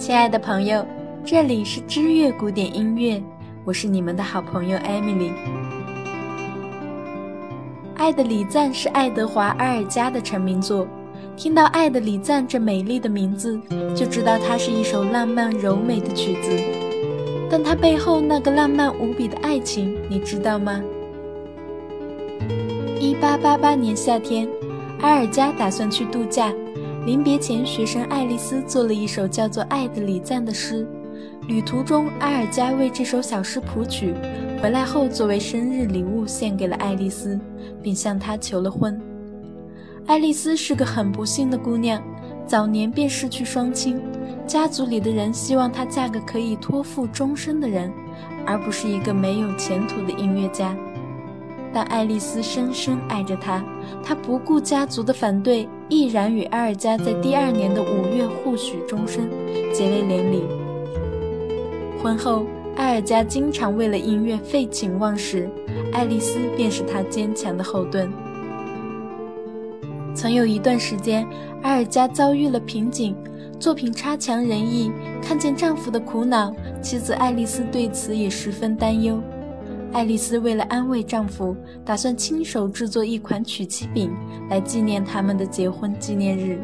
亲爱的朋友，这里是知乐古典音乐，我是你们的好朋友艾米丽。《爱的礼赞》是爱德华·阿尔加的成名作。听到《爱的礼赞》这美丽的名字，就知道它是一首浪漫柔美的曲子。但它背后那个浪漫无比的爱情，你知道吗？一八八八年夏天，阿尔加打算去度假。临别前，学生爱丽丝做了一首叫做《爱的礼赞》的诗。旅途中，阿尔加为这首小诗谱曲，回来后作为生日礼物献给了爱丽丝，并向她求了婚。爱丽丝是个很不幸的姑娘，早年便失去双亲，家族里的人希望她嫁个可以托付终身的人，而不是一个没有前途的音乐家。但爱丽丝深深爱着他，她不顾家族的反对，毅然与阿尔加在第二年的五月互许终身，结为连理。婚后，阿尔加经常为了音乐废寝忘食，爱丽丝便是他坚强的后盾。曾有一段时间，阿尔加遭遇了瓶颈，作品差强人意，看见丈夫的苦恼，妻子爱丽丝对此也十分担忧。爱丽丝为了安慰丈夫，打算亲手制作一款曲奇饼来纪念他们的结婚纪念日。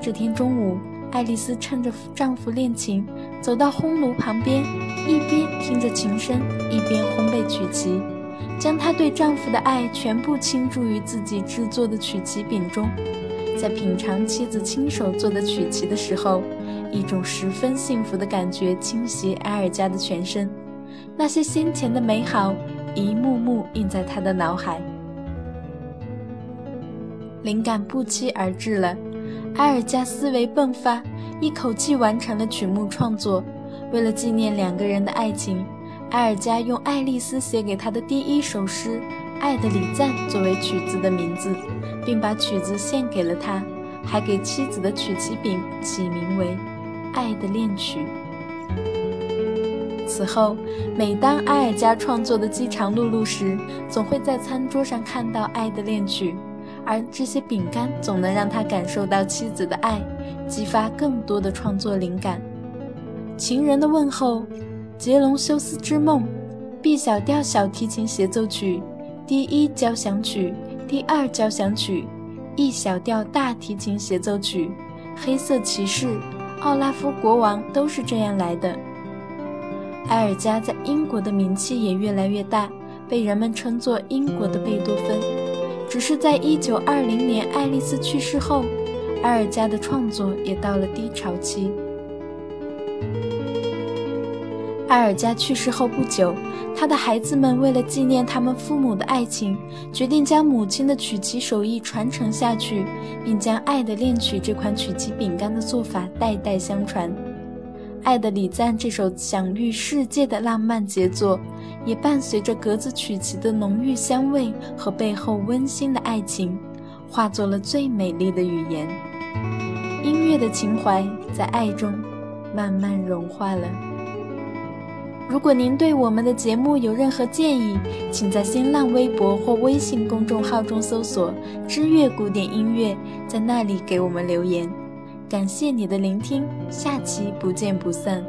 这天中午，爱丽丝趁着丈夫练琴，走到烘炉旁边，一边听着琴声，一边烘焙曲奇，将她对丈夫的爱全部倾注于自己制作的曲奇饼中。在品尝妻子亲手做的曲奇的时候，一种十分幸福的感觉侵袭埃尔加的全身。那些先前的美好，一幕幕印在他的脑海。灵感不期而至了，埃尔加思维迸发，一口气完成了曲目创作。为了纪念两个人的爱情，埃尔加用爱丽丝写给他的第一首诗《爱的礼赞》作为曲子的名字，并把曲子献给了他，还给妻子的曲奇饼起名为《爱的恋曲》。此后，每当阿尔加创作的饥肠辘辘时，总会在餐桌上看到《爱的恋曲》，而这些饼干总能让他感受到妻子的爱，激发更多的创作灵感。情人的问候，《杰隆修斯之梦》，B 小调小提琴协奏曲，第一交响曲，第二交响曲，E 小调大提琴协奏曲，《黑色骑士》，奥拉夫国王都是这样来的。埃尔加在英国的名气也越来越大，被人们称作“英国的贝多芬”。只是在1920年爱丽丝去世后，埃尔加的创作也到了低潮期。埃尔加去世后不久，他的孩子们为了纪念他们父母的爱情，决定将母亲的曲奇手艺传承下去，并将《爱的恋曲》这款曲奇饼干的做法代代相传。《爱的礼赞》这首享誉世界的浪漫杰作，也伴随着格子曲奇的浓郁香味和背后温馨的爱情，化作了最美丽的语言。音乐的情怀在爱中慢慢融化了。如果您对我们的节目有任何建议，请在新浪微博或微信公众号中搜索“知乐古典音乐”，在那里给我们留言。感谢你的聆听，下期不见不散。